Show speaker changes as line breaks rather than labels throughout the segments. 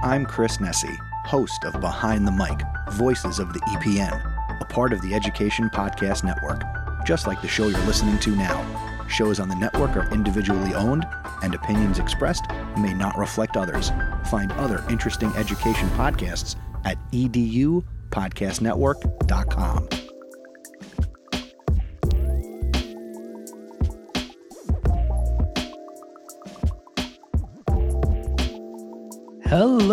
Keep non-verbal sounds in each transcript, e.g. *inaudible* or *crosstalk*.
I'm Chris Nesi, host of Behind the Mic Voices of the EPN, a part of the Education Podcast Network, just like the show you're listening to now. Shows on the network are individually owned, and opinions expressed may not reflect others. Find other interesting education podcasts at edupodcastnetwork.com.
Hello,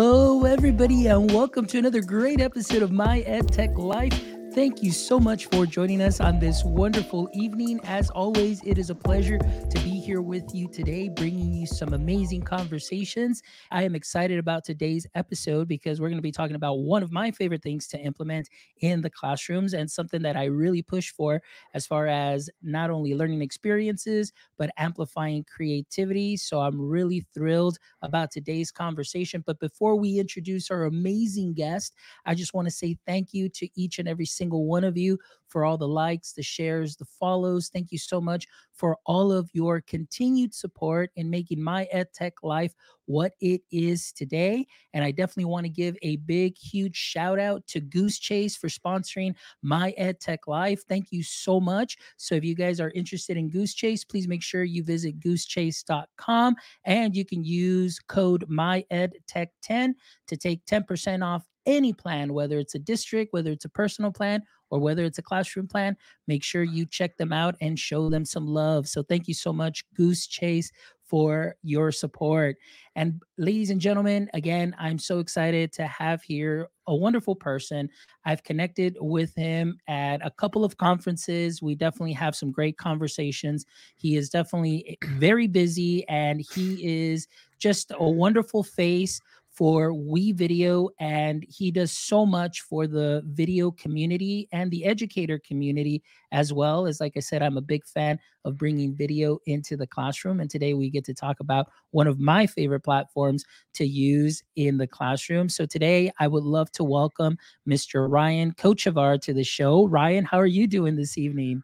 everybody, and welcome to another great episode of My EdTech Life. Thank you so much for joining us on this wonderful evening. As always, it is a pleasure to be here with you today, bringing you some amazing conversations. I am excited about today's episode because we're going to be talking about one of my favorite things to implement in the classrooms and something that I really push for as far as not only learning experiences, but amplifying creativity. So I'm really thrilled about today's conversation. But before we introduce our amazing guest, I just want to say thank you to each and every single single one of you for all the likes, the shares, the follows. Thank you so much for all of your continued support in making my EdTech life what it is today. And I definitely want to give a big, huge shout out to Goose Chase for sponsoring my EdTech life. Thank you so much. So if you guys are interested in Goose Chase, please make sure you visit goosechase.com and you can use code MyEdTech10 to take 10% off any plan, whether it's a district, whether it's a personal plan, or whether it's a classroom plan, make sure you check them out and show them some love. So thank you so much, Goose Chase, for your support. And ladies and gentlemen, again, I'm so excited to have here a wonderful person. I've connected with him at a couple of conferences. We definitely have some great conversations. He is definitely eh, very busy and he is just a wonderful face for WeVideo, and he does so much for the video community and the educator community as well. As like I said, I'm a big fan of bringing video into the classroom, and today we get to talk about one of my favorite platforms to use in the classroom. So today, I would love to welcome Mr. Ryan Kochevar to the show. Ryan, how are you doing this evening?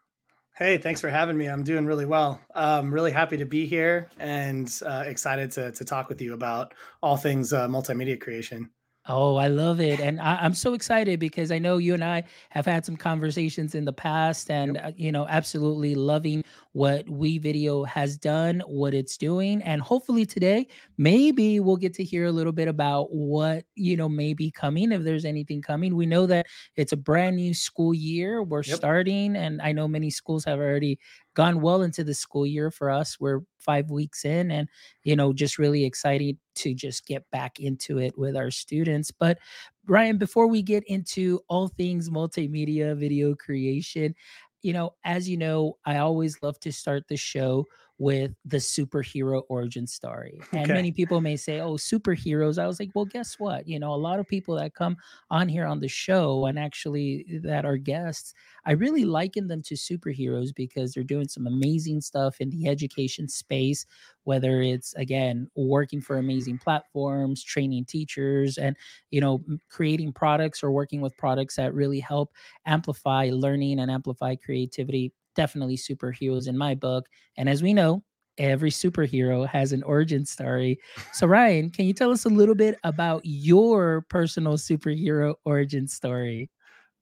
Hey, thanks for having me. I'm doing really well. I'm really happy to be here and uh, excited to, to talk with you about all things uh, multimedia creation.
Oh, I love it. And I, am so excited because I know you and I have had some conversations in the past and, yep. uh, you know, absolutely loving what WeVideo has done, what it's doing. And hopefully today, maybe we'll get to hear a little bit about what, you know, may be coming, if there's anything coming. We know that it's a brand new school year. We're yep. starting, and I know many schools have already gone well into the school year for us. We're five weeks in and, you know, just really excited to just get back into it with our students. But Ryan, before we get into all things multimedia video creation, you know, as you know, I always love to start the show with the superhero origin story. And okay. many people may say, oh, superheroes. I was like, well, guess what? You know, a lot of people that come on here on the show and actually eh, that are guests, I really liken them to superheroes because they're doing some amazing stuff in the education space, whether it's, again, working for amazing platforms, training teachers, and, you know, creating products or working with products that really help amplify learning and amplify creativity definitely superheroes in my book. And as we know, every superhero has an origin story. So, Ryan, can you tell us a little bit about your personal superhero origin story?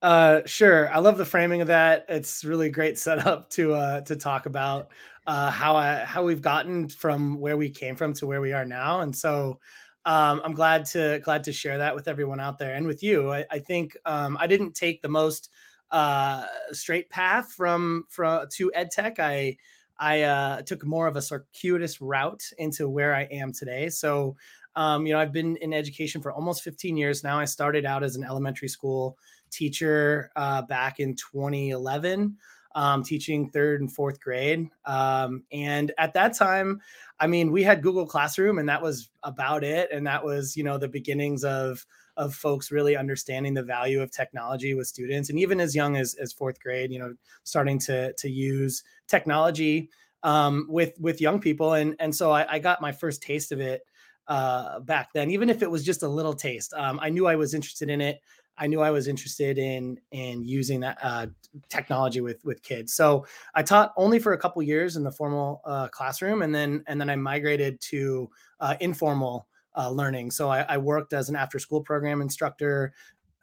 Uh, sure. I love the framing of that. It's really great setup to uh to talk about uh how I how we've gotten from where we came from to where we are now. And so um, I'm glad to glad to share that with everyone out there and with you. I, I think um, I didn't take the most uh, straight path from from to edtech. I I uh, took more of a circuitous route into where I am today. So, um, you know, I've been in education for almost 15 years now. I started out as an elementary school teacher uh, back in 2011, um, teaching third and fourth grade. Um, and at that time, I mean, we had Google Classroom, and that was about it. And that was, you know, the beginnings of of folks really understanding the value of technology with students and even as young as, as fourth grade you know starting to to use technology um, with with young people. And and so I, I got my first taste of it uh, back then even if it was just a little taste. Um, i knew i was interested in it. I knew i was interested in in using that uh, technology with with kids. So i taught only for a couple years in the formal uh, classroom and then and then i migrated to uh, informal uh, learning. So I, I, worked as an after school program instructor,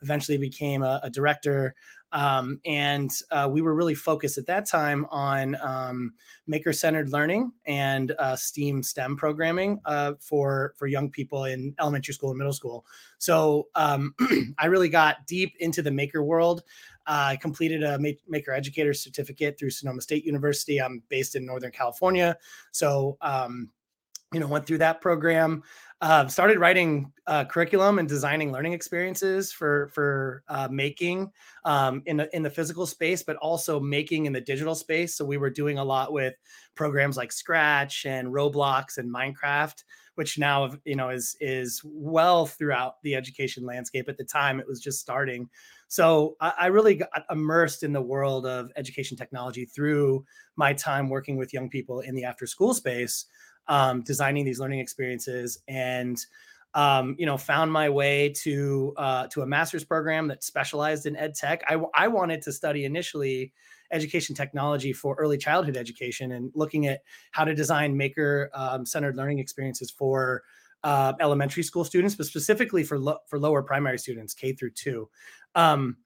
eventually became a, a director. Um, and uh, we were really focused at that time on um, maker centered learning and uh, STEAM STEM programming uh, for for young people in elementary school and middle school. So um, *clears throat* I really got deep into the maker world. I completed a maker educator certificate through Sonoma State University. I'm based in Northern California, so um, you know went through that program uh, started writing uh, curriculum and designing learning experiences for for uh, making um, in the in the physical space, but also making in the digital space. So we were doing a lot with programs like Scratch and Roblox and Minecraft, which now you know is is well throughout the education landscape. At the time, it was just starting. So I, I really got immersed in the world of education technology through my time working with young people in the after school space um, designing these learning experiences and um, you know found my way to uh, to a master's program that specialized in ed tech. I, I wanted to study initially education technology for early childhood education and looking at how to design maker um, centered learning experiences for uh, elementary school students but specifically for lo- for lower primary students k through two. Um,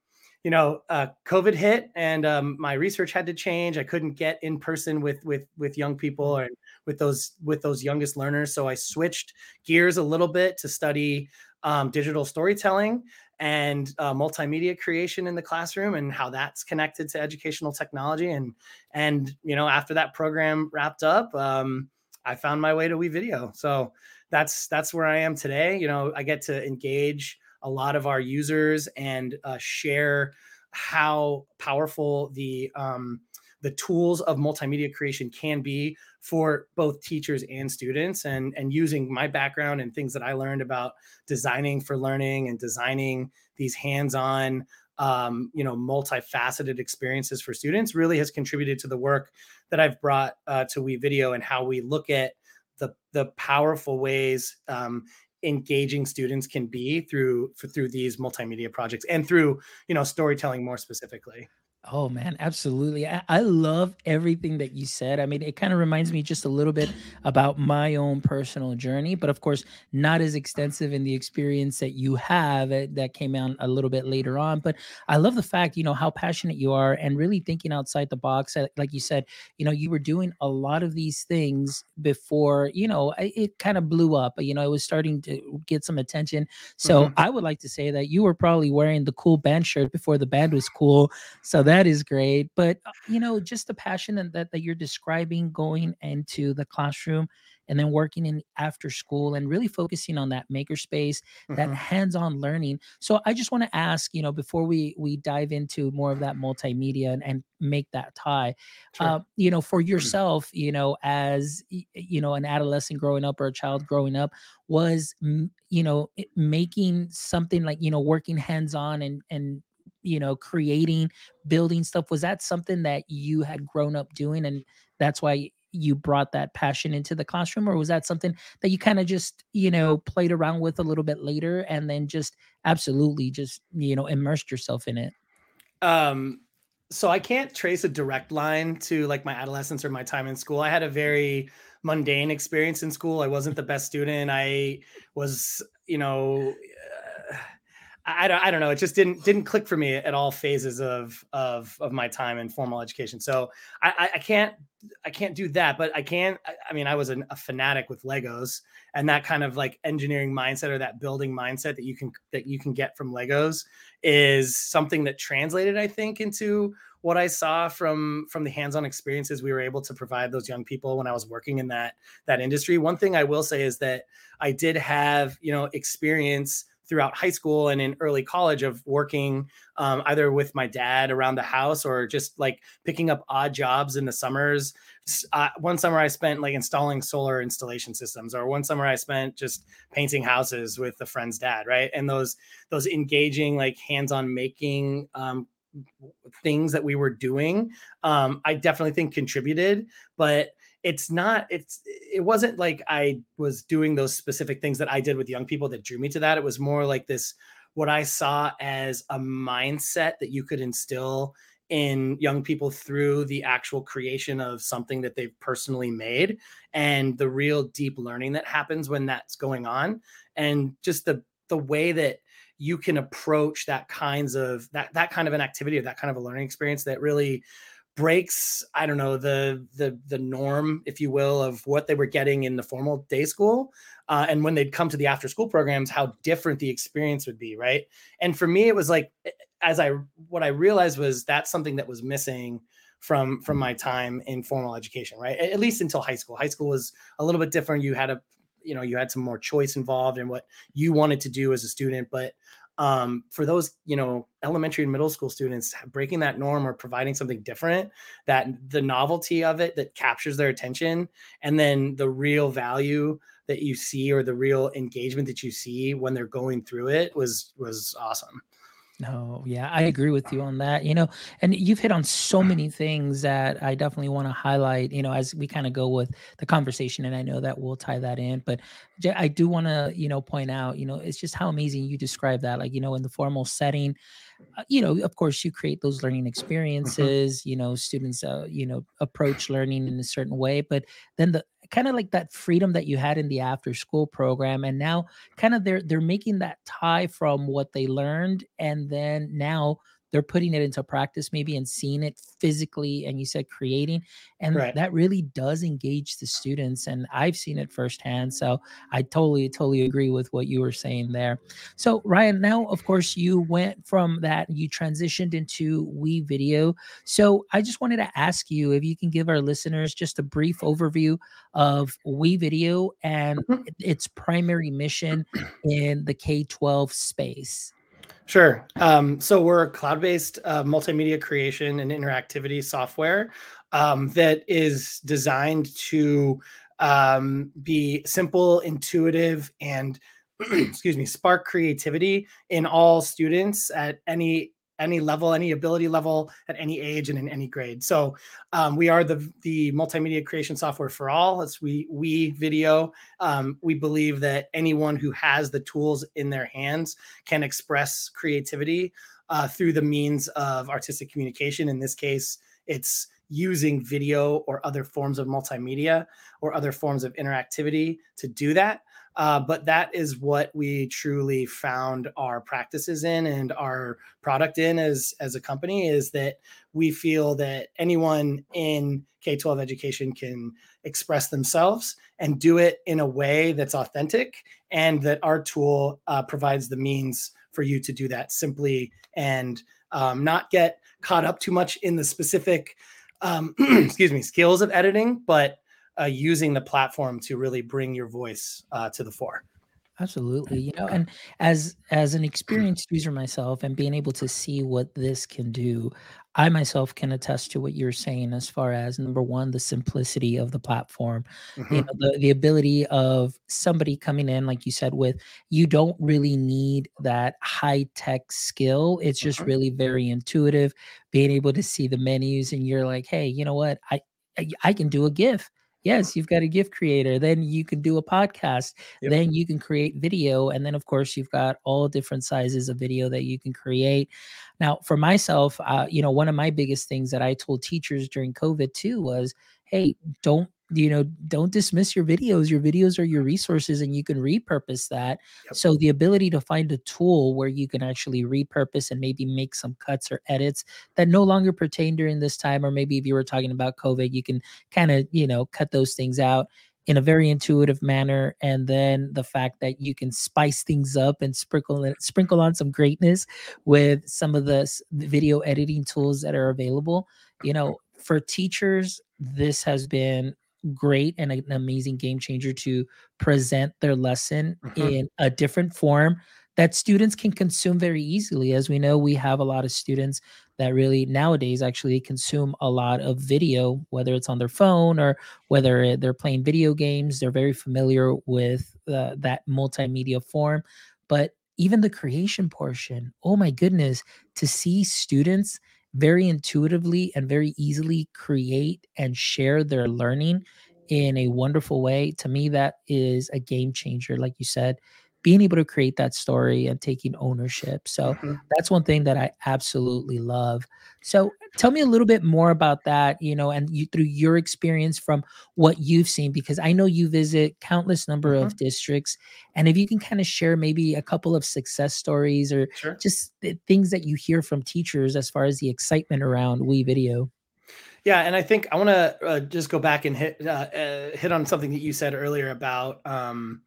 you know, uh, COVID hit and um, my research had to change. I couldn't get in person with with with young people and with those with those youngest learners. So I switched gears a little bit to study um, digital storytelling and uh, multimedia creation in the classroom and how that's connected to educational technology. And and you know, after that program wrapped up, um, I found my way to WeVideo. So that's that's where I am today. You know, I get to engage a lot of our users and uh, share how powerful the um, the tools of multimedia creation can be for both teachers and students. And and using my background and things that i learned about designing for learning and designing these hands-on um, you know multifaceted experiences for students really has contributed to the work that i've brought uh, to WeVideo and how we look at the the powerful ways um, engaging students can be through through these multimedia projects and through you know storytelling more specifically
Oh man, absolutely. I, I love everything that you said. I mean, it kind of reminds me just a little bit about my own personal journey, but of course, not as extensive in the experience that you have uh, that came out a little bit later on. But I love the fact, you know, how passionate you are and really thinking outside the box. Uh, like you said, you know, you were doing a lot of these things before, you know, it kind of blew up. You know, it was starting to get some attention. So mm-hmm. I would like to say that you were probably wearing the cool band shirt before the band was cool. So that is great. But uh, you know, just the passion that that you're describing going into the classroom and then working in after school and really focusing on that makerspace, mm-hmm. that hands-on learning. So I just want to ask, you know, before we we dive into more of that multimedia and, and make that tie, sure. uh, you know, for yourself, you know, as you know, an adolescent growing up or a child growing up, was you know making something like you know working hands-on and and you know creating building stuff was that something that you had grown up doing and that's why you brought that passion into the classroom or was that something that you kind of just you know played around with a little bit later and then just absolutely just you know immersed yourself in it?
Um so i can't trace a direct line to like my adolescence or my time in school. I had a very mundane experience in school. I wasn't the best student. I was you know I don't, I don't know. It just didn't didn't click for me at all phases of of of my time in formal education. So I, I can't I can't do that, but I can. I mean, I was an, a fanatic with Legos, and that kind of like engineering mindset or that building mindset that you can that you can get from Legos is something that translated, I think, into what I saw from from the hands-on experiences we were able to provide those young people when I was working in that that industry. One thing I will say is that I did have you know experience throughout high school and in early college of working um, either with my dad around the house or just like picking up odd jobs in the summers. Uh, one summer I spent like installing solar installation systems, or one summer I spent just painting houses with a friend's dad, right? And those those engaging like hands-on making um, things that we were doing, um, I definitely think contributed, but it's not it's it wasn't like i was doing those specific things that i did with young people that drew me to that. It was more like this what i saw as a mindset that you could instill in young people through the actual creation of something that they've personally made and the real deep learning that happens when that's going on. And just the the way that you can approach that kinds of that that kind of an activity or that kind of a learning experience that really breaks i don't know the the the norm if you will of what they were getting in the formal day school uh, and when they'd come to the after school programs how different the experience would be right and for me it was like as I what I realized was that's something that was missing from from my time in formal education, right? At least until high school. High school was a little bit different. You had a you know you had some more choice involved in what you wanted to do as a student, but um, for those you know elementary and middle school students breaking that norm or providing something different that the novelty of it that captures their attention and then the real value that you see or the real engagement that you see when they're going through it was was awesome
no, yeah, I agree with you on that. You know, and you've hit on so many things that I definitely want to highlight, you know, as we kind of go with the conversation. And I know that we'll tie that in. But I do want to, you know, point out, you know, it's just how amazing you describe that. Like, you know, in the formal setting, uh, you know, of course, you create those learning mm-hmm. experiences, you know, students, uh, you know, approach learning in a certain way. But then the kind of like that freedom that you had in the after school program and now kind of they're they're making that tie from what they learned and then now they're putting it into practice maybe and seeing it physically and you said creating and right. that really does engage the students and i've seen it firsthand so i totally totally agree with what you were saying there so ryan now of course you went from that you transitioned into WeVideo so i just wanted to ask you if you can give our listeners just a brief overview of WeVideo and mm-hmm. its primary mission in the k-12 space
Sure. Um, so we're a cloud-based uh, multimedia creation and interactivity software um, that is designed to um, be simple, intuitive, and *clears throat* excuse me, spark creativity in all students at any any level, any ability level, at any age, and in any grade. So um, we are the the multimedia creation software for all. It's we we video. Um, we believe that anyone who has the tools in their hands can express creativity uh, through the means of artistic communication. In this case, it's using video or other forms of multimedia or other forms of interactivity to do that. Uh, but that is what we truly found our practices in and our product in as as a company is that we feel that anyone in K-12 education can express themselves and do it in a way that's authentic and that our tool uh, provides the means for you to do that simply and um, not get caught up too much in the specific um, *clears throat* excuse me skills of editing but uh, using the platform to really bring your voice uh, to the fore.
Absolutely you know and as as an experienced user myself and being able to see what this can do i myself can attest to what you're saying as far as number one the simplicity of the platform mm-hmm. you know the, the ability of somebody coming in like you said with you don't really need that high tech skill. It's just mm-hmm. really very intuitive being able to see the menus and you're like hey you know what? I I can do a GIF Yes, you've got a gift creator. Then you can do a podcast. Yep. Then you can create video. And then, of course, you've got all different sizes of video that you can create. Now, for myself, uh, you know, one of my biggest things that I told teachers during COVID too was, hey, don't you know don't dismiss your videos your videos are your resources and you can repurpose that. Yep. so the ability to find a tool where you can actually repurpose and maybe make some cuts or edits that no longer pertain during this time or maybe if you were talking about covid you can kind of you know cut those things out in a very intuitive manner and then the fact that you can spice things up and sprinkle it, sprinkle on some greatness with some of the video editing tools that are available. You know for teachers this has been great and an amazing game changer to present their lesson mm-hmm. in a different form that students can consume very easily. As we know, we have a lot of students that really nowadays actually consume a lot of video, whether it's on their phone or whether they're playing video games. They're very familiar with uh, that multimedia form. But even the creation portion, oh my goodness, to see students very intuitively and very easily create and share their learning in a wonderful way. To me, that is a game changer. Like you said, being able to create that story and taking ownership. So mm-hmm. that's one thing that I absolutely love. So tell me a little bit more about that, you know, and you through your experience from what you've seen, because I know you visit countless number mm-hmm. of districts. And if you can kind of share maybe a couple of success stories or sure. just things that you hear from teachers as far as the excitement around WeVideo.
Yeah, and I think I want to uh, just go back and hit uh, uh, hit on something that you said earlier about um,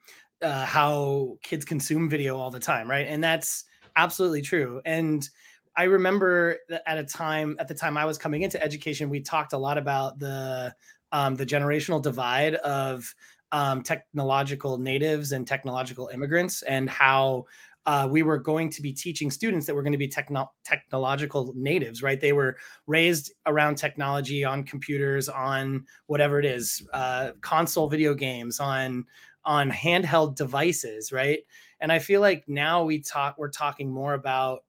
uh, how kids consume video all the time, right? And that's absolutely true. And I remember at a time at the time I was coming into education, we talked a lot about the um, the generational divide of um, technological natives and technological immigrants, and how uh, we were going to be teaching students that were going to be techno- technological natives, right? They were raised around technology on computers, on whatever it is, uh, console video games, on on handheld devices, right? And I feel like now we talk, we're talking more about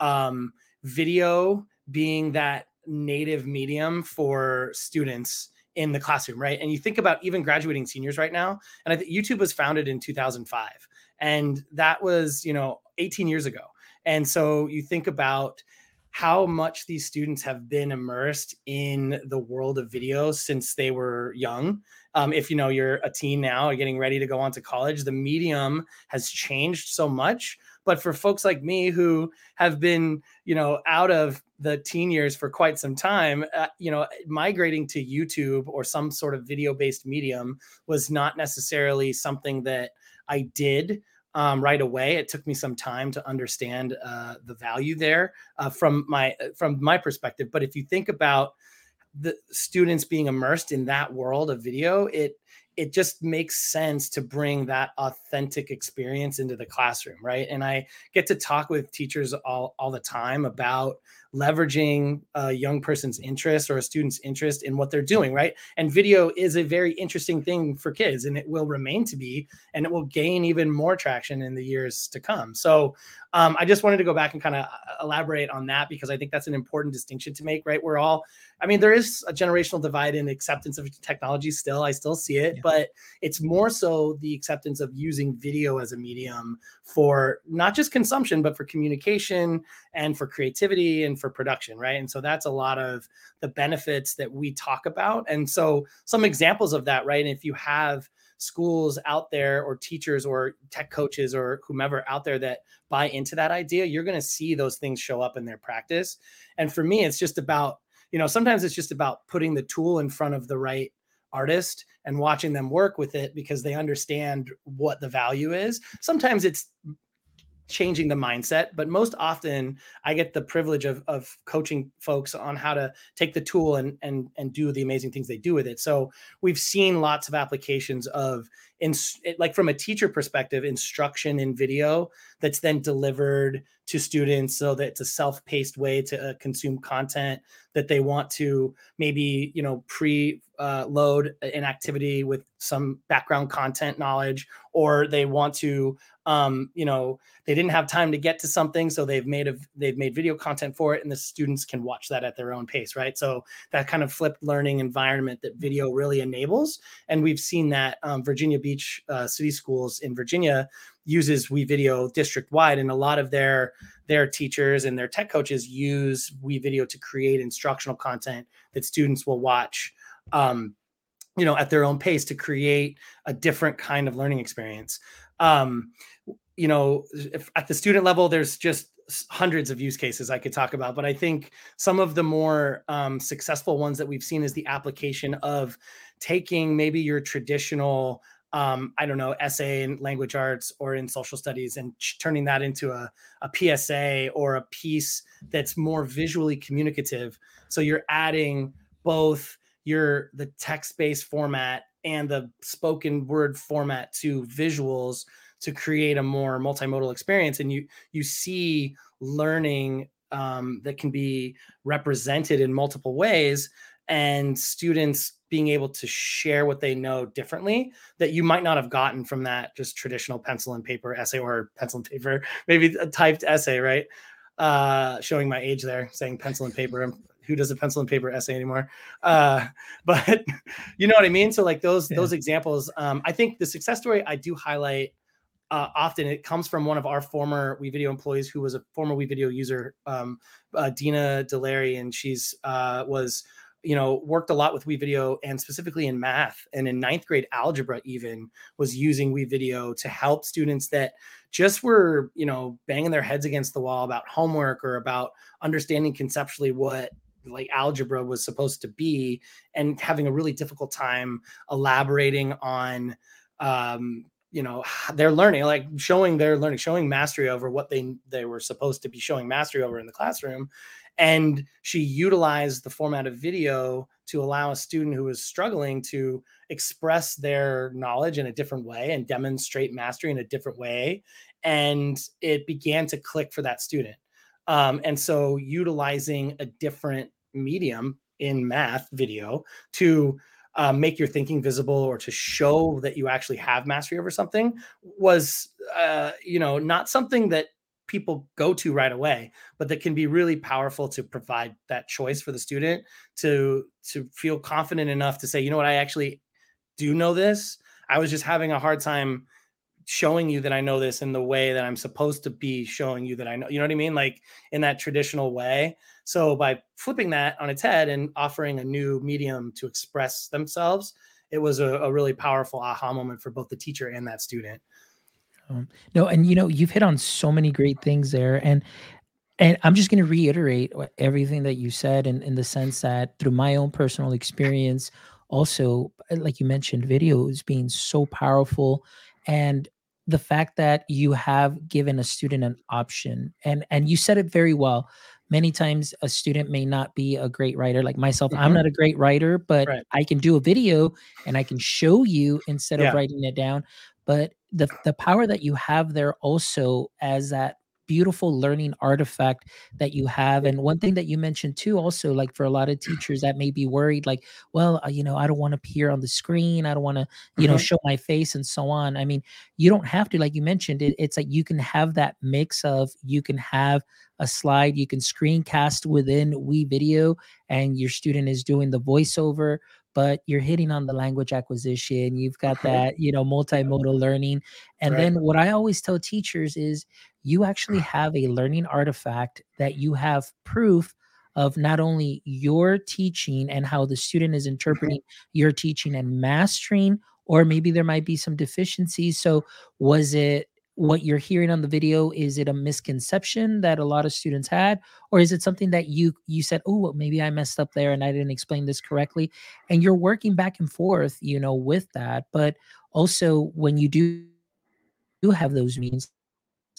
um, video being that native medium for students in the classroom, right? And you think about even graduating seniors right now, and I think YouTube was founded in 2005 and that was you know 18 years ago and so you think about how much these students have been immersed in the world of video since they were young. Um, if you know you're a teen now or getting ready to go on to college the medium has changed so much. But for folks like me who have been you know out of the teen years for quite some time uh, you know migrating to youtube or some sort of video based medium was not necessarily something that i did um, right away. It took me some time to understand uh, the value there uh, from my uh, from my perspective. But if you think about the students being immersed in that world of video, it it just makes sense to bring that authentic experience into the classroom, right? And I get to talk with teachers all all the time about leveraging a young person's interest or a student's interest in what they're doing, right? And video is a very interesting thing for kids and it will remain to be, and it will gain even more traction in the years to come. So um, I just wanted to go back and kind of uh, elaborate on that because I think that's an important distinction to make, right? We're all, I mean, there is a generational divide in acceptance of technology still. I still see it, yeah. but it's more so the acceptance of using video as a medium for not just consumption, but for communication and for creativity and for production, right? And so that's a lot of the benefits that we talk about. And so some examples of that, right? if you have schools out there or teachers or tech coaches or whomever out there that buy into that idea, you're going to see those things show up in their practice. And for me, it's just about, you know, sometimes it's just about putting the tool in front of the right artist and watching them work with it because they understand what the value is. Sometimes it's changing the mindset but most often i get the privilege of, of coaching folks on how to take the tool and and and do the amazing things they do with it so we've seen lots of applications of in like from a teacher perspective instruction in video that's then delivered to students so that it's a self-paced way to uh, consume content that they want to maybe you know pre uh, load an activity with some background content knowledge or they want to um, you know they didn't have time to get to something so they've made a they've made video content for it and the students can watch that at their own pace right? So that kind of flipped learning environment that video really enables and we've seen that um, virginia beach uh, city schools in virginia uses WeVideo district wide and a lot of their their teachers and their tech coaches use WeVideo to create instructional content that students will watch um, you know at their own pace to create a different kind of learning experience. Um, you know, at the student level, there's just hundreds of use cases I could talk about, but I think some of the more um, successful ones that we've seen is the application of taking maybe your traditional, um, I don't know, essay in language arts or in social studies and ch- turning that into a, a PSA or a piece that's more visually communicative. So you're adding both your the text-based format and the spoken word format to visuals to create a more multimodal experience and you you see learning um, that can be represented in multiple ways and students being able to share what they know differently that you might not have gotten from that just traditional pencil and paper essay or pencil and paper *laughs* maybe a typed essay right? Uh showing my age there saying pencil and paper who does a pencil and paper essay anymore? Uh *laughs* but *laughs* you know what i mean? So like those yeah. those examples um i think the success story i do highlight uh, often it comes from one of our former WeVideo employees who was a former WeVideo user, um, uh, Dina Deleri, and she's uh, was you know worked a lot with WeVideo and specifically in math and in ninth grade algebra even was using WeVideo to help students that just were you know banging their heads against the wall about homework or about understanding conceptually what like algebra was supposed to be and having a really difficult time elaborating on um, you know they're learning like showing their learning showing mastery over what they they were supposed to be showing mastery over in the classroom and she utilized the format of video to allow a student who was struggling to express their knowledge in a different way and demonstrate mastery in a different way and it began to click for that student. Um, and so utilizing a different medium in math video to uh, make your thinking visible or to show that you actually have mastery over something was uh, you know not something that people go to right away but that can be really powerful to provide that choice for the student to to feel confident enough to say you know what? I actually do know this. I was just having a hard time showing you that i know this in the way that i'm supposed to be showing you that i know you know what i mean? Like in that traditional way. So by flipping that on its head and offering a new medium to express themselves it was a, a really powerful aha moment for both the teacher and that student
um, no, and you know, you've hit on so many great things there. And and I'm just going to reiterate everything that you said in, in the sense that through my own personal experience, also, uh, like you mentioned, videos being so powerful and the fact that you have given a student an option and and you said it very well many times a student may not be a great writer like myself mm-hmm. i'm not a great writer but right. i can do a video and i can show you instead yeah. of writing it down but the the power that you have there also as that beautiful learning artifact that you have and one thing that you mentioned too also like for a lot of teachers that may be worried like well uh, you know i don't want to appear on the screen i don't want to you mm-hmm. know show my face and so on i mean you don't have to like you mentioned it, it's like you can have that mix of you can have a slide you can screencast within WeVideo and your student is doing the voiceover but you're hitting on the language acquisition you've got that you know multimodal learning and right. then what i always tell teachers is you actually *sighs* have a learning artifact that you have proof of not only your teaching and how the student is mm-hmm. interpreting your teaching and mastering or maybe there might be some deficiencies so was it what you're hearing on the video is it a misconception that a lot of students had? Or is it something that you you said oh well, maybe i messed up there and i didn't explain this correctly and you're working back and forth you know with that but also when you do do have those meetings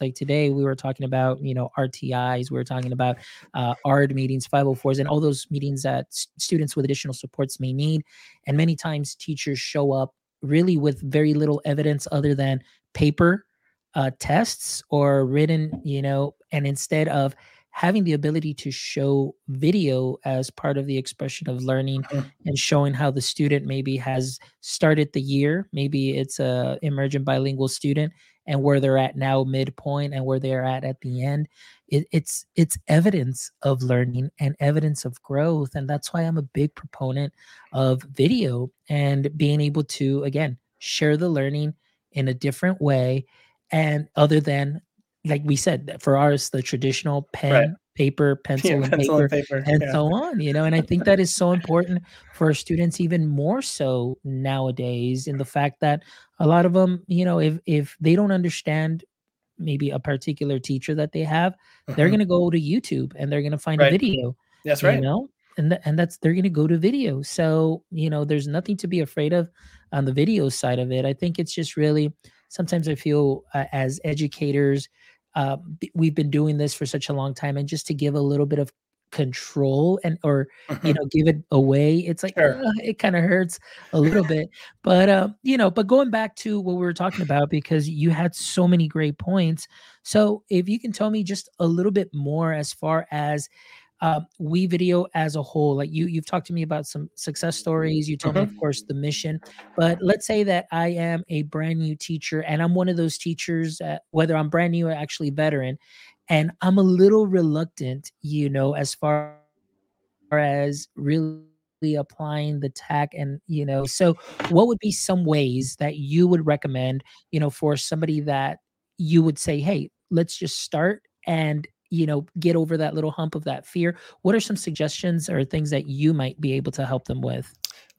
like today we were talking about you know rtis we were talking about uh, ard meetings 504s and all those meetings that s- students with additional supports may need and many times teachers show up really with very little evidence other than paper uh, tests or written, you know, and instead of having the ability to show video as part of the expression of learning mm-hmm. and showing how the student maybe has started the year maybe it's a emergent bilingual student and where they're at now midpoint and where they're at at the end it, it's it's evidence of learning and evidence of growth and that's why i'm a big proponent of video and being able to again share the learning in a different way and other than like we said for ours the traditional pen right. paper *laughs* pencil, yeah, and, pencil paper, and, paper, and yeah. so on you know and i think that is so important for students even more so nowadays in the fact that a lot of them you know if if they don't understand maybe a particular teacher that they have uh-huh. they're mm-hmm. going to go to youtube and they're going to find right. a video
that's right
you know and th- and that's they're going to go to video so you know there's nothing to be afraid of on the video side of it i think it's just really sometimes I feel uh, as educators, uh, we've been doing this for such a long time, and just to give a little bit of control and or you mm-hmm. know give it away it's like sure. uh, it kind of hurts a little bit but uh you know but going back to what we were talking about because you had so many great points so if you can tell me just a little bit more as far as uh, WeVideo as a whole like you you've talked to me about some success stories you told me of mm-hmm. course the mission but let's say that i am a brand new teacher and i'm one of those teachers uh, whether i'm brand new or actually veteran and i'm a little reluctant you know as far as really applying the tech and you know so what would be some ways that you would recommend you know for somebody that you would say hey let's just start and you know get over that little hump of that fear what are some suggestions or things that you might be able to help them with?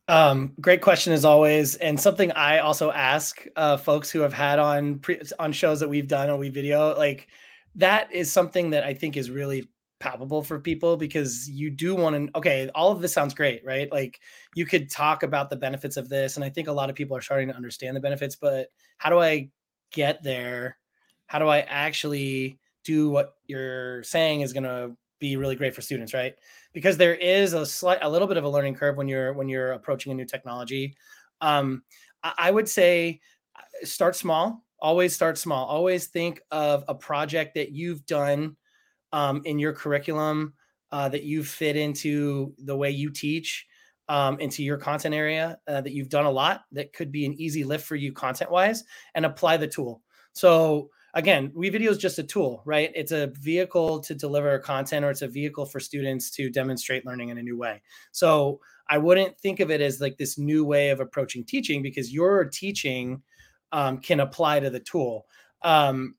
Um, great question as always, and something I also ask uh, folks who have had on pre- on shows that we've done or WeVideo like that is something that I think is really palpable for people because you do want to okay all of this sounds great right? Like you could talk about the benefits of this and i think a lot of people are starting to understand the benefits but how do i get there? How do i actually do what you're saying is going to be really great for students right? Because there is a slight a little bit of a learning curve when you're when you're approaching a new technology. Um i, I would say uh, start small always start small. Always think of a project that you've done um, in your curriculum uh, that you fit into the way you teach um, into your content area uh, that you've done a lot that could be an easy lift for you content wise and apply the tool. So again WeVideo is just a tool right? It's a vehicle to deliver content or it's a vehicle for students to demonstrate learning in a new way. So i wouldn't think of it as like this new way of approaching teaching because your teaching um, can apply to the tool. Um,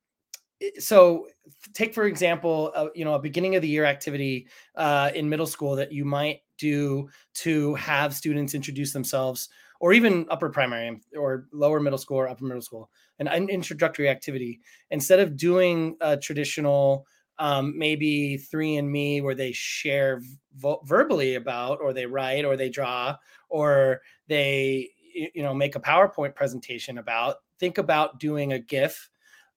so take for example uh, you know a beginning of the year activity uh, in middle school that you might do to have students introduce themselves or even upper primary or lower middle school or upper middle school an, introductory activity instead of doing a traditional um, maybe three and me where they share vo- verbally about or they write or they draw or they you know make a powerpoint presentation about think about doing a gif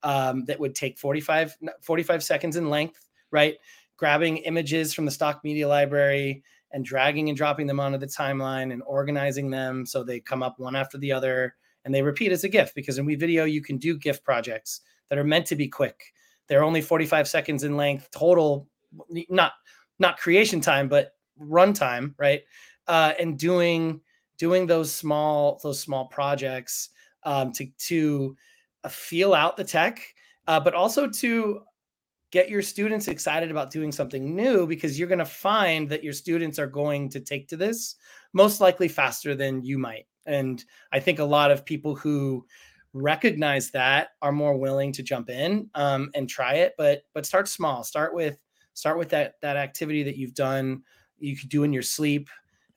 um, that would take 45, 45 seconds in length, right? Grabbing images from the stock media library and dragging and dropping them onto the timeline and organizing them so they come up one after the other and they repeat as a GIF because in WeVideo you can do GIF projects that are meant to be quick. They're only 45 seconds in length total, not not creation time, but runtime, right? Uh, and doing doing those small those small projects um, to to uh, feel out the tech, uh, but also to get your students excited about doing something new because you're going to find that your students are going to take to this most likely faster than you might. And I think a lot of people who recognize that are more willing to jump in um, and try it. But but start small. Start with start with that that activity that you've done. You could do in your sleep.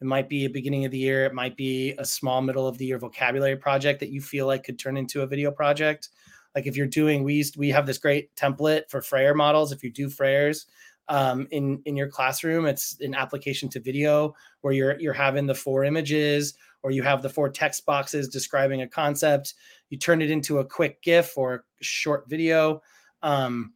It might be a beginning of the year. It might be a small middle of the year vocabulary project that you feel like could turn into a video project. Like if you're doing, we used, we have this great template for Frayer models. If you do Frayers um, in in your classroom, it's an application to video where you're you're having the four images or you have the four text boxes describing a concept. You turn it into a quick GIF or a short video, um,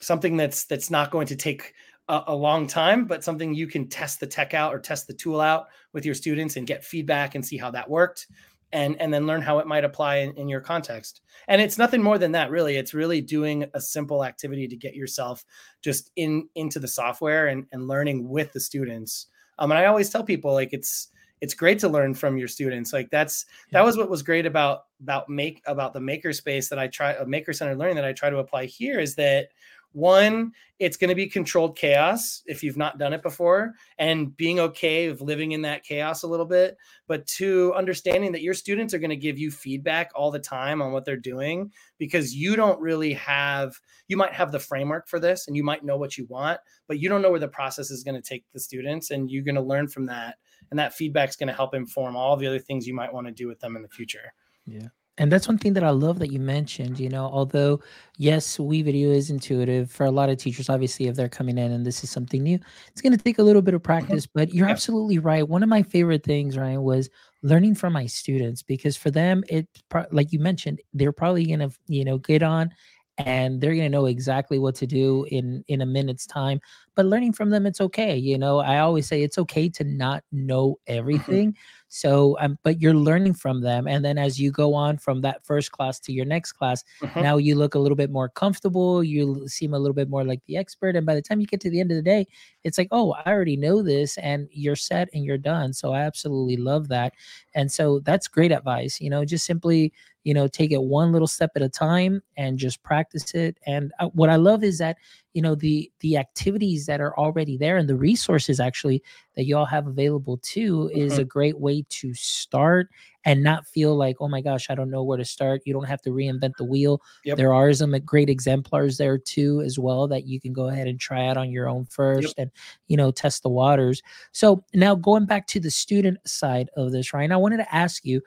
something that's that's not going to take a, a, long time, but something you can test the tech out or test the tool out with your students and get feedback and see how that worked and and then learn how it might apply in, in your context. And it's nothing more than that really. It's really doing a simple activity to get yourself just in into the software and, and learning with the students. Um, and i always tell people like it's it's great to learn from your students. Like that's that was what was great about about make about the maker space that i try a maker centered learning that i try to apply here is that one, it's going to be controlled chaos if you've not done it before, and being okay of living in that chaos a little bit. But two, understanding that your students are going to give you feedback all the time on what they're doing because you don't really have, you might have the framework for this and you might know what you want, but you don't know where the process is going to take the students, and you're going to learn from that. And that feedback is going to help inform all the other things you might want to do with them in the future.
Yeah. And that's one thing that I love that you mentioned, you know, although yes, WeVideo is intuitive for a lot of teachers, obviously, if they're coming in and this is something new, it's going to take a little bit of mm-hmm. practice, but you're yeah. absolutely right. One of my favorite things, Ryan, was learning from my students because for them, it, like you mentioned, they're probably going to, you know, get on and they're going to know exactly what to do in in a minute's time but learning from them it's okay you know i always say it's okay to not know mm-hmm. So, um, but you're learning from them. And then as you go on from that first class to your next class, uh-huh. now you look a little bit more comfortable. You seem a little bit more like the expert. And by the time you get to the end of the day, it's like, oh, I already know this and you're set and you're done. So I absolutely love that. And so that's great advice. You know, just simply you know take it one little step at a time and just practice it and uh, what i love is that you know the the activities that are already there and the resources actually that you all have available too is mm-hmm. a great way to start and not feel like oh my gosh i don't know where to start you don't have to reinvent the wheel yep. there are some great exemplars there too as well that you can go ahead and try out on your own first yep. and you know test the waters so now going back to the student side of this right i wanted to ask you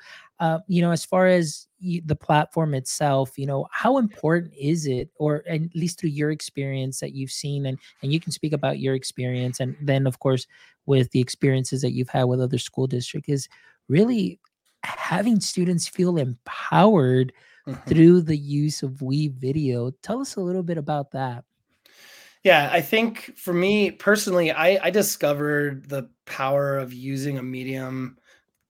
uh, you know, as far as the platform itself, you know, how important is it, or at least through your experience that you've seen, and and you can speak about your experience, and then of course with the experiences that you've had with other school districts, is really having students feel empowered mm-hmm. through the use of WeVideo. Tell us a little bit about that.
Yeah, I think for me personally, I, I discovered the power of using a medium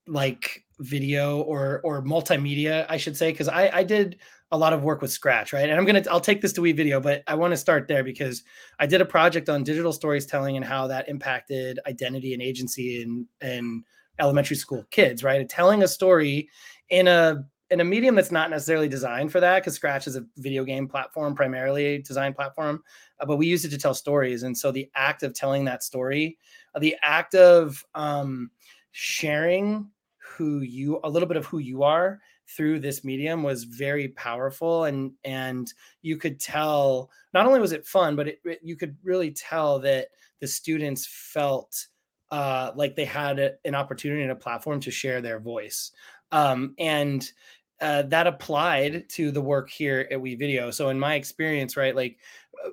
like video or or multimedia, I should say, because I I did a lot of work with Scratch, right? And I'm gonna I'll take this to WeVideo, but I want to start there because I did a project on digital storytelling and how that impacted identity and agency in in elementary school kids, right? Telling a story in a in a medium that's not necessarily designed for that because Scratch is a video game platform, primarily design platform, uh, but we use it to tell stories. And so the act of telling that story, uh, the act of um, sharing who you a little bit of who you are through this medium was very powerful. And and you could tell not only was it fun but it, it, you could really tell that the students felt uh, like they had a, an opportunity and a platform to share their voice. Um, and uh, that applied to the work here at WeVideo. So in my experience right like uh,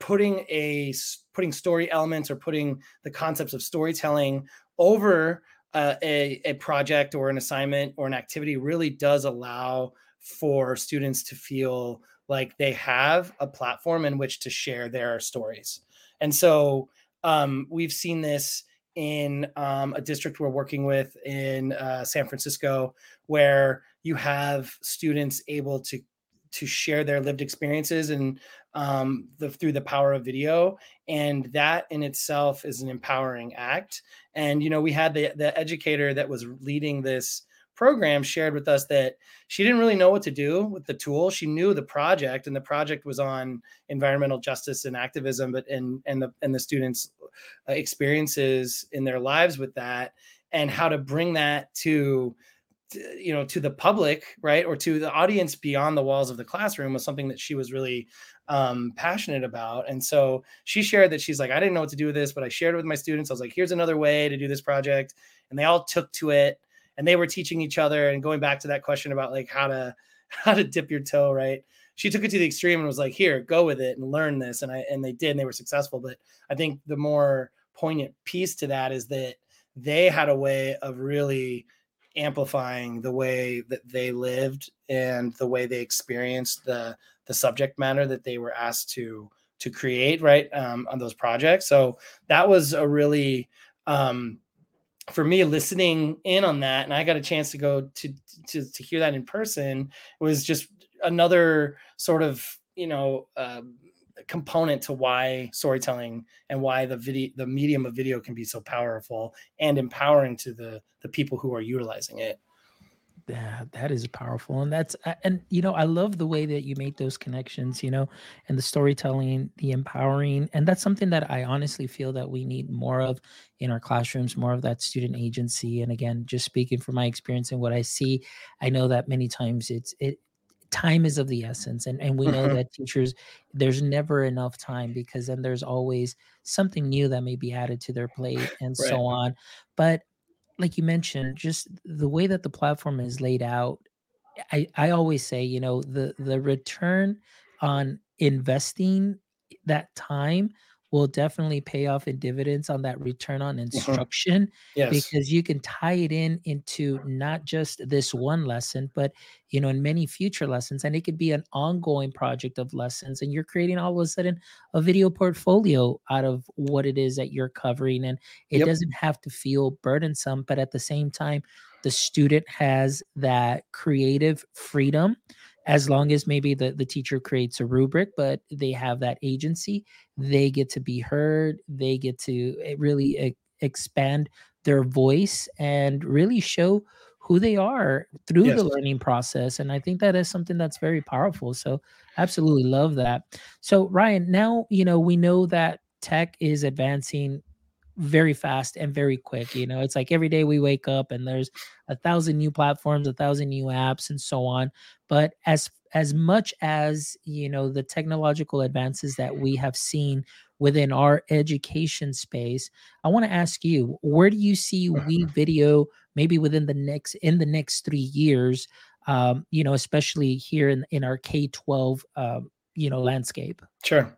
putting a putting story elements or putting the concepts of storytelling over a, a project or an assignment or an activity really does allow for students to feel like they have a platform in which to share their stories. And so um, we've seen this in um, a district we're working with in uh, San Francisco, where you have students able to to share their lived experiences and um, the, through the power of video, and that in itself is an empowering act. And you know, we had the the educator that was leading this program shared with us that she didn't really know what to do with the tool. She knew the project, and the project was on environmental justice and activism, but and and the and the students' uh, experiences in their lives with that, and how to bring that to you know to the public right or to the audience beyond the walls of the classroom was something that she was really um, passionate about. And so she shared that she's like i didn't know what to do with this but i shared it with my students. I was like here's another way to do this project and they all took to it and they were teaching each other and going back to that question about like how to *laughs* how to dip your toe right? She took it to the extreme and was like here go with it and learn this and i and they did and they were successful. But i think the more poignant piece to that is that they had a way of really amplifying the way that they lived and the way they experienced the the subject matter that they were asked to to create right um, on those projects. So that was a really um, for me listening in on that and i got a chance to go to to, to hear that in person was just another sort of you know um, component to why storytelling and why the video the medium of video can be so powerful and empowering to the the people who are utilizing it.
Yeah that is powerful and that's and you know i love the way that you make those connections you know and the storytelling the empowering and that's something that i honestly feel that we need more of in our classrooms more of that student agency and again just speaking from my experience and what i see i know that many times it's it time is of the essence and and we know mm-hmm. that teachers there's never enough time because then there's always something new that may be added to their plate and right. so on but like you mentioned just the way that the platform is laid out i i always say you know the the return on investing that time will definitely pay off in dividends on that return on mm-hmm. instruction yes. because you can tie it in into not just this one lesson but you know in many future lessons and it could be an ongoing project of lessons and you're creating all of a sudden a video portfolio out of what it is that you're covering and it yep. doesn't have to feel burdensome but at the same time the student has that creative freedom as long as maybe the, the teacher creates a rubric but they have that agency they get to be heard they get to eh, really expand their voice and really show who they are through yes. the learning process and i think that is something that's very powerful so absolutely love that so ryan now you know we know that tech is advancing very fast and very quick you know it's like every day we wake up and there's a thousand new platforms a thousand new apps and so on but as as much as you know the technological advances that we have seen within our education space i want to ask you where do you see WeVideo maybe within the next in the next three years um, you know especially here in in our k-12 um, you know landscape?
Sure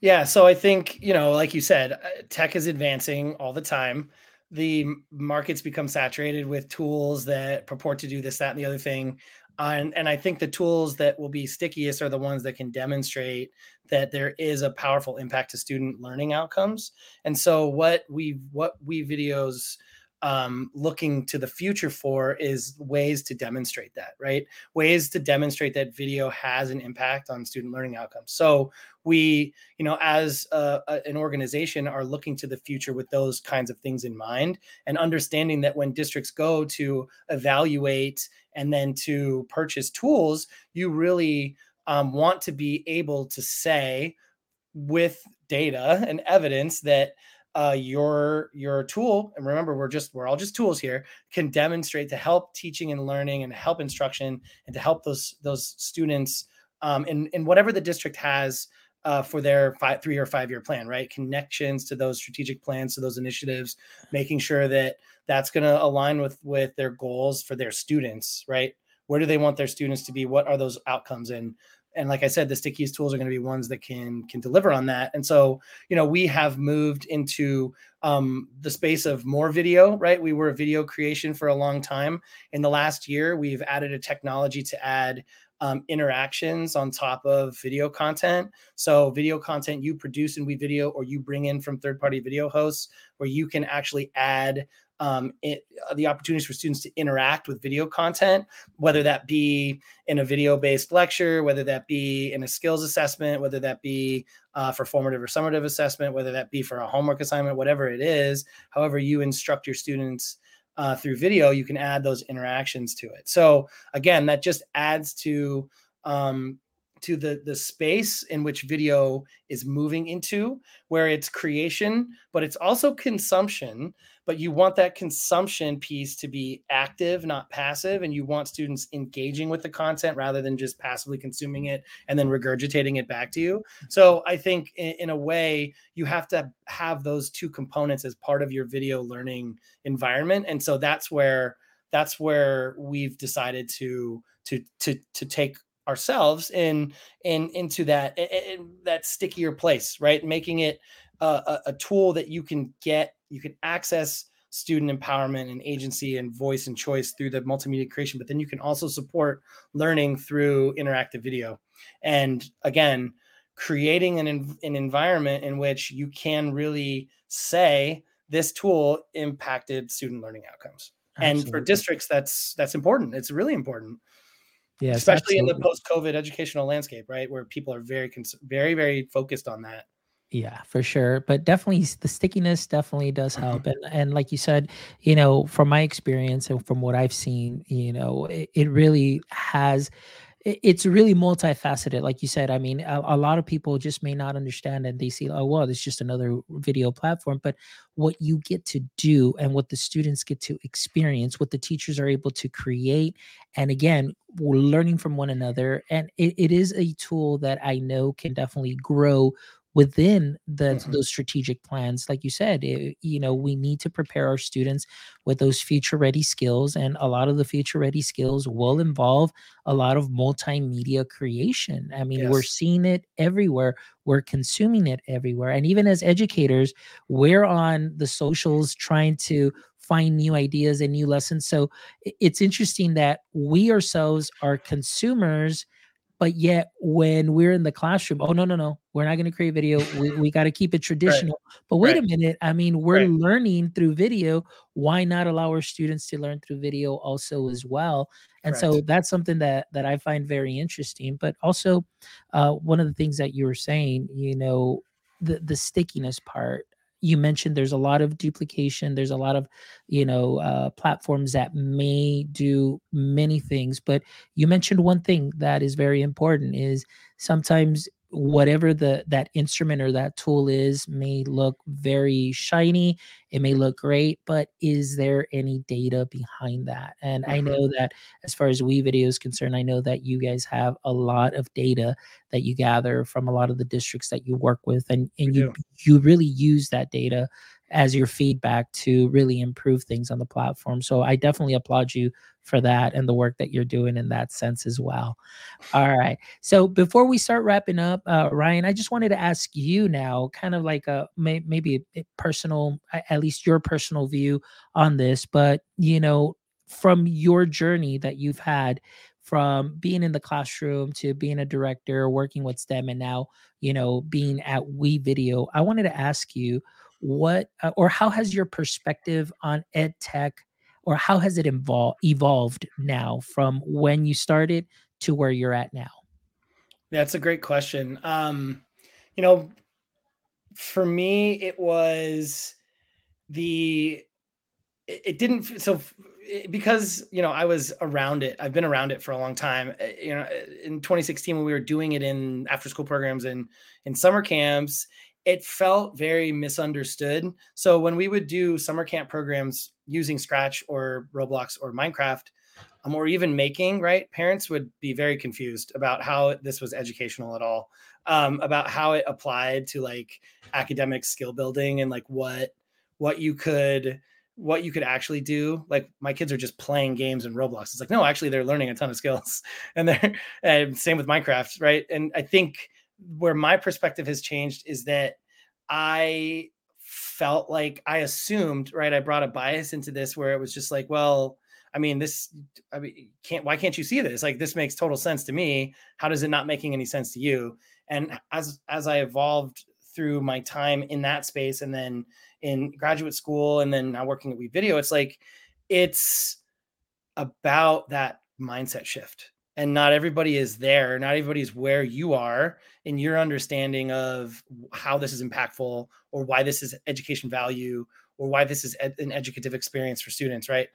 yeah, so I think, you know, like you said, uh, tech is advancing all the time. The markets become saturated with tools that purport to do this, that, and the other thing. And, and I think the tools that will be stickiest are the ones that can demonstrate that there is a powerful impact to student learning outcomes. And so what we what WeVideo's um, looking to the future for is ways to demonstrate that, right? Ways to demonstrate that video has an impact on student learning outcomes. So we, you know, as a, a, an organization, are looking to the future with those kinds of things in mind, and understanding that when districts go to evaluate and then to purchase tools, you really um, want to be able to say with data and evidence that uh, your your tool and remember we're just we're all just tools here can demonstrate to help teaching and learning and help instruction and to help those those students um, in in whatever the district has uh, for their five, three or five year plan, right? Connections to those strategic plans, to those initiatives, making sure that that's going to align with with their goals for their students, right? Where do they want their students to be? What are those outcomes? And and like I said, the stickiest tools are going to be ones that can can deliver on that. And so, you know, we have moved into um, the space of more video. Right, we were a video creation for a long time. In the last year, we've added a technology to add um, interactions on top of video content. So, video content you produce and WeVideo, or you bring in from third party video hosts, where you can actually add um, it, uh, the opportunities for students to interact with video content, whether that be in a video based lecture, whether that be in a skills assessment, whether that be uh, for formative or summative assessment, whether that be for a homework assignment, whatever it is, however you instruct your students. Uh, through video, you can add those interactions to it. So again, that just adds to um, to the the space in which video is moving into where it's creation but it's also consumption. But you want that consumption piece to be active not passive and you want students engaging with the content rather than just passively consuming it and then regurgitating it back to you. So i think in, in a way you have to have those two components as part of your video learning environment. And so that's where that's where we've decided to to to to take ourselves in in into that in that stickier place right? Making it a, a tool that you can get you can access student empowerment and agency and voice and choice through the multimedia creation but then you can also support learning through interactive video. And again creating an, an environment in which you can really say this tool impacted student learning outcomes. Absolutely. and for districts that's that's important. It's really important yeah, especially absolutely. in the post-COVID educational landscape, right, where people are very, very, very focused on that.
Yeah, for sure. But definitely the stickiness definitely does mm-hmm. help. And and like you said, you know, from my experience and from what I've seen, you know, it, it really has it's really multifaceted like you said i mean a, a, lot of people just may not understand and they see oh well it's just another video platform but what you get to do and what the students get to experience what the teachers are able to create and again we're learning from one another and it, it is a tool that i know can definitely grow within the mm-hmm. those strategic plans like you said it, eh, you know we need to prepare our students with those future ready skills and a lot of the future ready skills will involve a lot of multimedia creation i mean yes. we're seeing it everywhere we're consuming it everywhere and even as educators we're on the socials trying to find new ideas and new lessons so it's interesting that we ourselves are consumers but yet when we're in the classroom oh no no no we're not going to create video we, *laughs* we got to keep it traditional right. but wait right. a minute i mean we're right. learning through video why not allow our students to learn through video also as well and so that's something that that i find very interesting but also uh, one of the things that you were saying you know the the stickiness part you mentioned there's a lot of duplication there's a lot of you know uh, platforms that may do many things but you mentioned one thing that is very important is sometimes whatever the that instrument or that tool is may look very shiny it may look great but is there any data behind that and mm-hmm. i know that as far as WeVideo is concerned i know that you guys have a lot of data that you gather from a lot of the districts that you work with and and you you really use that data as your feedback to really improve things on the platform. So I definitely applaud you for that and the work that you're doing in that sense as well. All right. So before we start wrapping up, uh, Ryan, I just wanted to ask you now, kind of like a may, maybe a personal, at least your personal view on this, but you know, from your journey that you've had from being in the classroom to being a director, working with STEM, and now, you know, being at WeVideo, I wanted to ask you what uh, or how has your perspective on ed tech or how has it evolved now from when you started to where you're at now?
That's a great question. Um, you know, for me, it was the it, it didn't so because you know I was around it. I've been around it for a long time. Eh, you know, in 2016 when we were doing it in after school programs and in summer camps, it felt very misunderstood. So when we would do summer camp programs using Scratch or Roblox or Minecraft, um, or even making, right? Parents would be very confused about how this was educational at all, um, about how it applied to like academic skill building and like what what you could what you could actually do. Like my kids are just playing games in Roblox. It's like no, actually they're learning a ton of skills, *laughs* and they're and same with Minecraft, right? And I think where my perspective has changed is that I felt like I assumed, right? I brought a bias into this where it was just like, well, I mean, this, I mean, can't, why can't you see this? Like, this makes total sense to me. How does it not making any sense to you? And as, as I evolved through my time in that space and then in graduate school and then now working at WeVideo, it's like, it's about that mindset shift and not everybody is there not everybody is where you are in your understanding of how this is impactful or why this is education value or why this is ed- an educative experience for students right?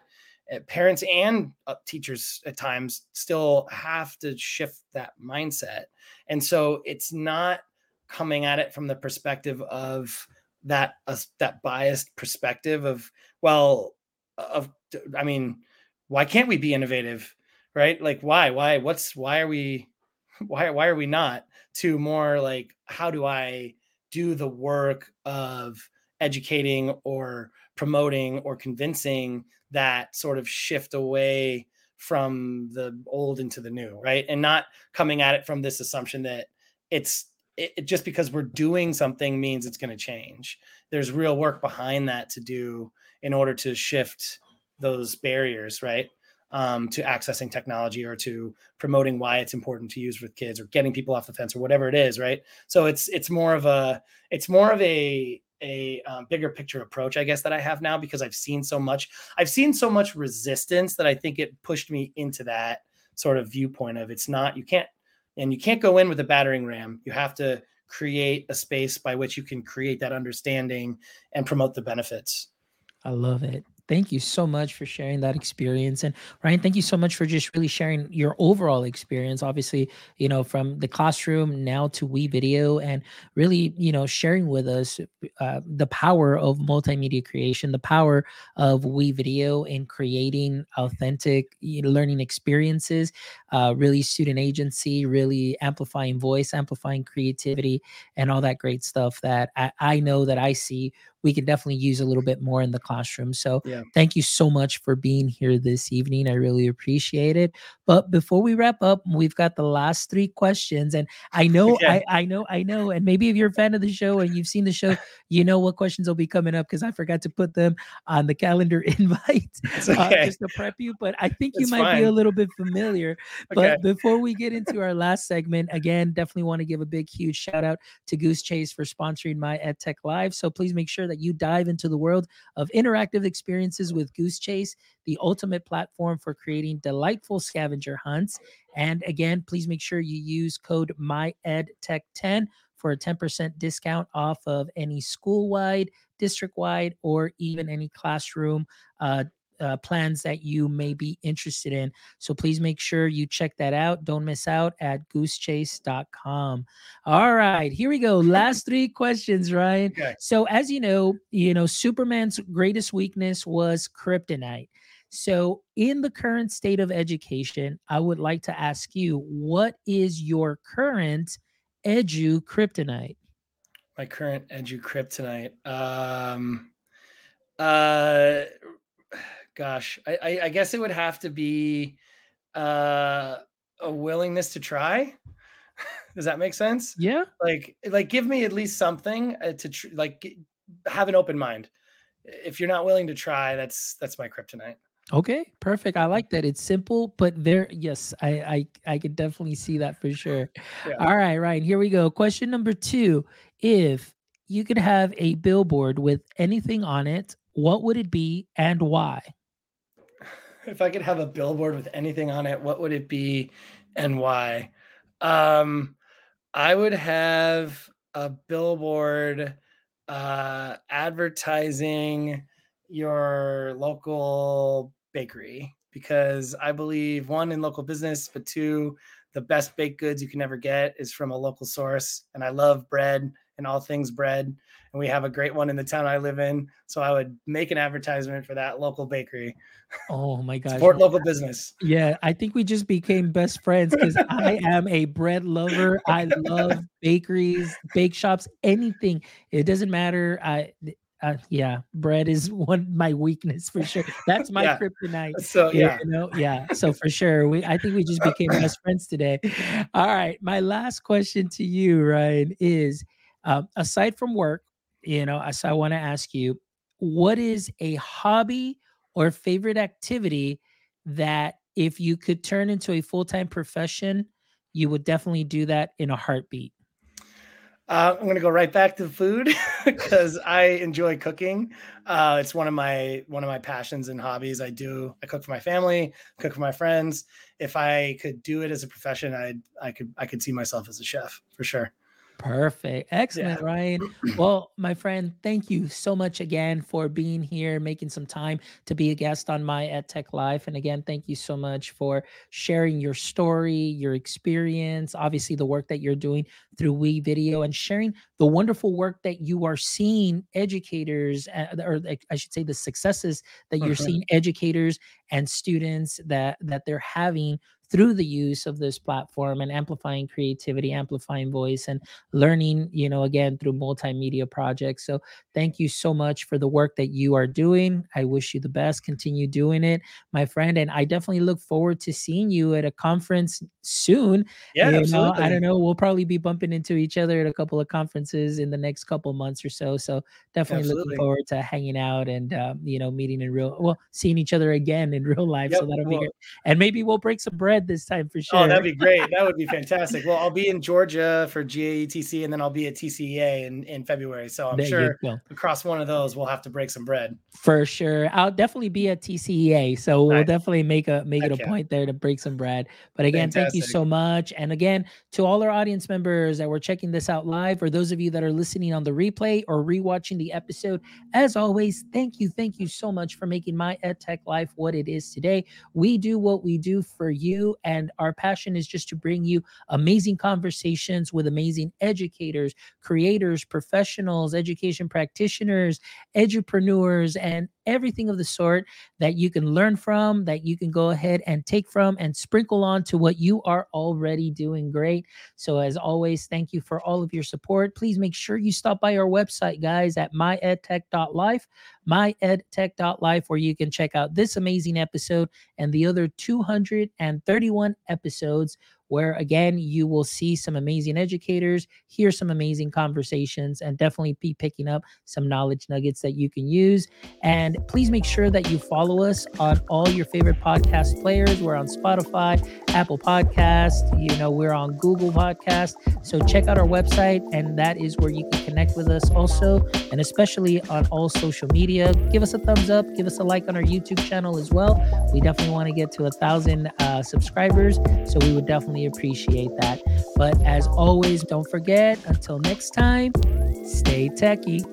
Eh, parents and uh, teachers at times still have to shift that mindset and so it's not coming at it from the perspective of that uh, that biased perspective of well of i mean why can't we be innovative right? Like why? Why? What's why are we *laughs* why why are we not to more like how do I do the work of educating or promoting or convincing that sort of shift away from the old into the new, right? And not coming at it from this assumption that it's it, just because we're doing something means it's going to change. There's real work behind that to do in order to shift those barriers, right? Um, to accessing technology or to promoting why it's important to use with kids or getting people off the fence or whatever it is right? So it's it's more of a it's more of a a um, bigger picture approach i guess that i have now because i've seen so much i've seen so much resistance that i think it pushed me into that sort of viewpoint of it's not you can't and you can't go in with a battering ram. You have to create a space by which you can create that understanding and promote the benefits.
I love it thank you so much for sharing that experience. And ryan thank you so much for just really sharing your overall experience obviously you know from the classroom now to WeVideo and really you know sharing with us uh, the power of multimedia creation the power of WeVideo in creating authentic learning experiences uh, really student agency really amplifying voice amplifying creativity and all that great stuff that I, I know that i see we can definitely use a little bit more in the classroom. So yeah. thank you so much for being here this evening. I really appreciate it. But before we wrap up, we've got the last three questions. And I *laughs* know, I, I know, I know. And maybe if you're a fan of the show and you've seen the show, you know what questions will be coming up because I forgot to put them on the calendar *laughs* invite *laughs* uh, okay. uh, just to prep you. But I think you might fine. be a little bit familiar. Okay. But before we get into our last segment, again, definitely want to give a big, huge shout out to GooseChase for sponsoring my EdTech Life. So please make sure that that you dive into the world of interactive experiences with GooseChase, the ultimate platform for creating delightful scavenger hunts. And again, please make sure you use code MyEdTech10 for a 10% discount off of any school wide, district wide, or even any classroom uh, uh, plans that you may be interested in. So please make sure you check that out. Don't miss out at goosechase.com. All right, here we go. Last three questions, Ryan. Okay. So as you know, you know, Superman's greatest weakness was kryptonite. So in the current state of education, I would like to ask you, what is your current edu kryptonite?
My current edu kryptonite. Um uh gosh, I, I, I guess it would have to be uh, a willingness to try. *laughs* Does that make sense?
Yeah.
Like, like give me at least something uh, to tr- like have an open mind. If you're not willing to try, that's that's my kryptonite.
Okay, perfect. I like that. It's simple, but there, yes, I I I can definitely see that for sure. *laughs* Yeah. All right, Ryan, here we go. Question number two: If you could have a billboard with anything on it, what would it be and why?
If I could have a billboard with anything on it, what would it be and why? Um, I would have a billboard uh, advertising your local bakery because I believe one in local business, but two, the best baked goods you can ever get is from a local source. And I love bread and all things bread. And we have a great one in the town I live in. So I would make an advertisement for that local bakery.
Oh my *laughs* gosh.
Support local business.
Yeah, I think we just became best friends because I *laughs* am a bread lover. I love bakeries, bake shops, anything. It doesn't matter. I uh, yeah, bread is *laughs* one my weakness for sure. That's my yeah. kryptonite.
So yeah,
you know, yeah. So for sure, we I think we just became best friends today. All right, my last question to you, Ryan, is um, aside from work, you know, so I want to ask you, what is a hobby or favorite activity that if you could turn into a full time profession, you would definitely do that in a heartbeat?
Uh, I'm gonna go right back to food *laughs* because I enjoy cooking. Uh, it's one of my one of my passions and hobbies. I do. I cook for my family, cook for my friends. If I could do it as a profession, I I could I could see myself as a chef for sure.
Perfect. Excellent, yeah. Ryan. *clears throat* Well, my friend, thank you so much again for being here, making some time to be a guest on my EdTech Life. And again, thank you so much for sharing your story, your experience, obviously the work that you're doing through WeVideo and sharing the wonderful work that you are seeing educators, uh, or I should say the successes that you're uh-huh. seeing educators and students that that they're having through the use of this platform and amplifying creativity, amplifying voice, and learning, you know, again, through multimedia projects. So thank you so much for the work that you are doing. I wish you the best. Continue doing it, my friend. And I definitely look forward to seeing you at a conference soon.
Yeah, you absolutely.
Know, I don't know. We'll probably be bumping into each other at a couple of conferences in the next couple months or so. So definitely absolutely. looking forward to hanging out and, um, you know, meeting in real, well, seeing each other again in real life. Yep. So that'll be great. And maybe we'll break some bread this time for sure.
Oh, that'd be great. That would be *laughs* fantastic. well, I'll be in Georgia for GAETC, and then I'll be at TCEA in, in February. So I'm there sure across one of those, we'll have to break some bread.
For sure, I'll definitely be at TCEA, so we'll definitely make a make it a point there to break some bread. But again, fantastic. thank you so much, and again to all our audience members that were checking this out live, or those of you that are listening on the replay or rewatching the episode. As always, thank you, thank you so much for making my EdTech life what it is today. We do what we do for and our passion is just to bring you amazing conversations with amazing educators, creators, professionals, education practitioners, edupreneurs, and everything of the sort that you can learn from, that you can go ahead and take from and sprinkle on to what you are already doing great. So, as always, thank you for all of your support. Please make sure you stop by our website, guys, at myedtech.life, myedtech.life, where you can check out this amazing episode and the other 231 episodes where again you will see some amazing educators, hear some amazing conversations, and definitely be picking up some knowledge nuggets that you can use. And please make sure that you follow us on all your favorite podcast players. We're on Spotify, Apple Podcast, you know, we're on Google Podcast. So check out our website, and that is where you can connect with us also, and especially on all social media. Give us a thumbs up, give us a like on our YouTube channel as well. We definitely want to get to a thousand uh, subscribers, so we would definitely appreciate that. But as always, don't forget, until next time, stay techie.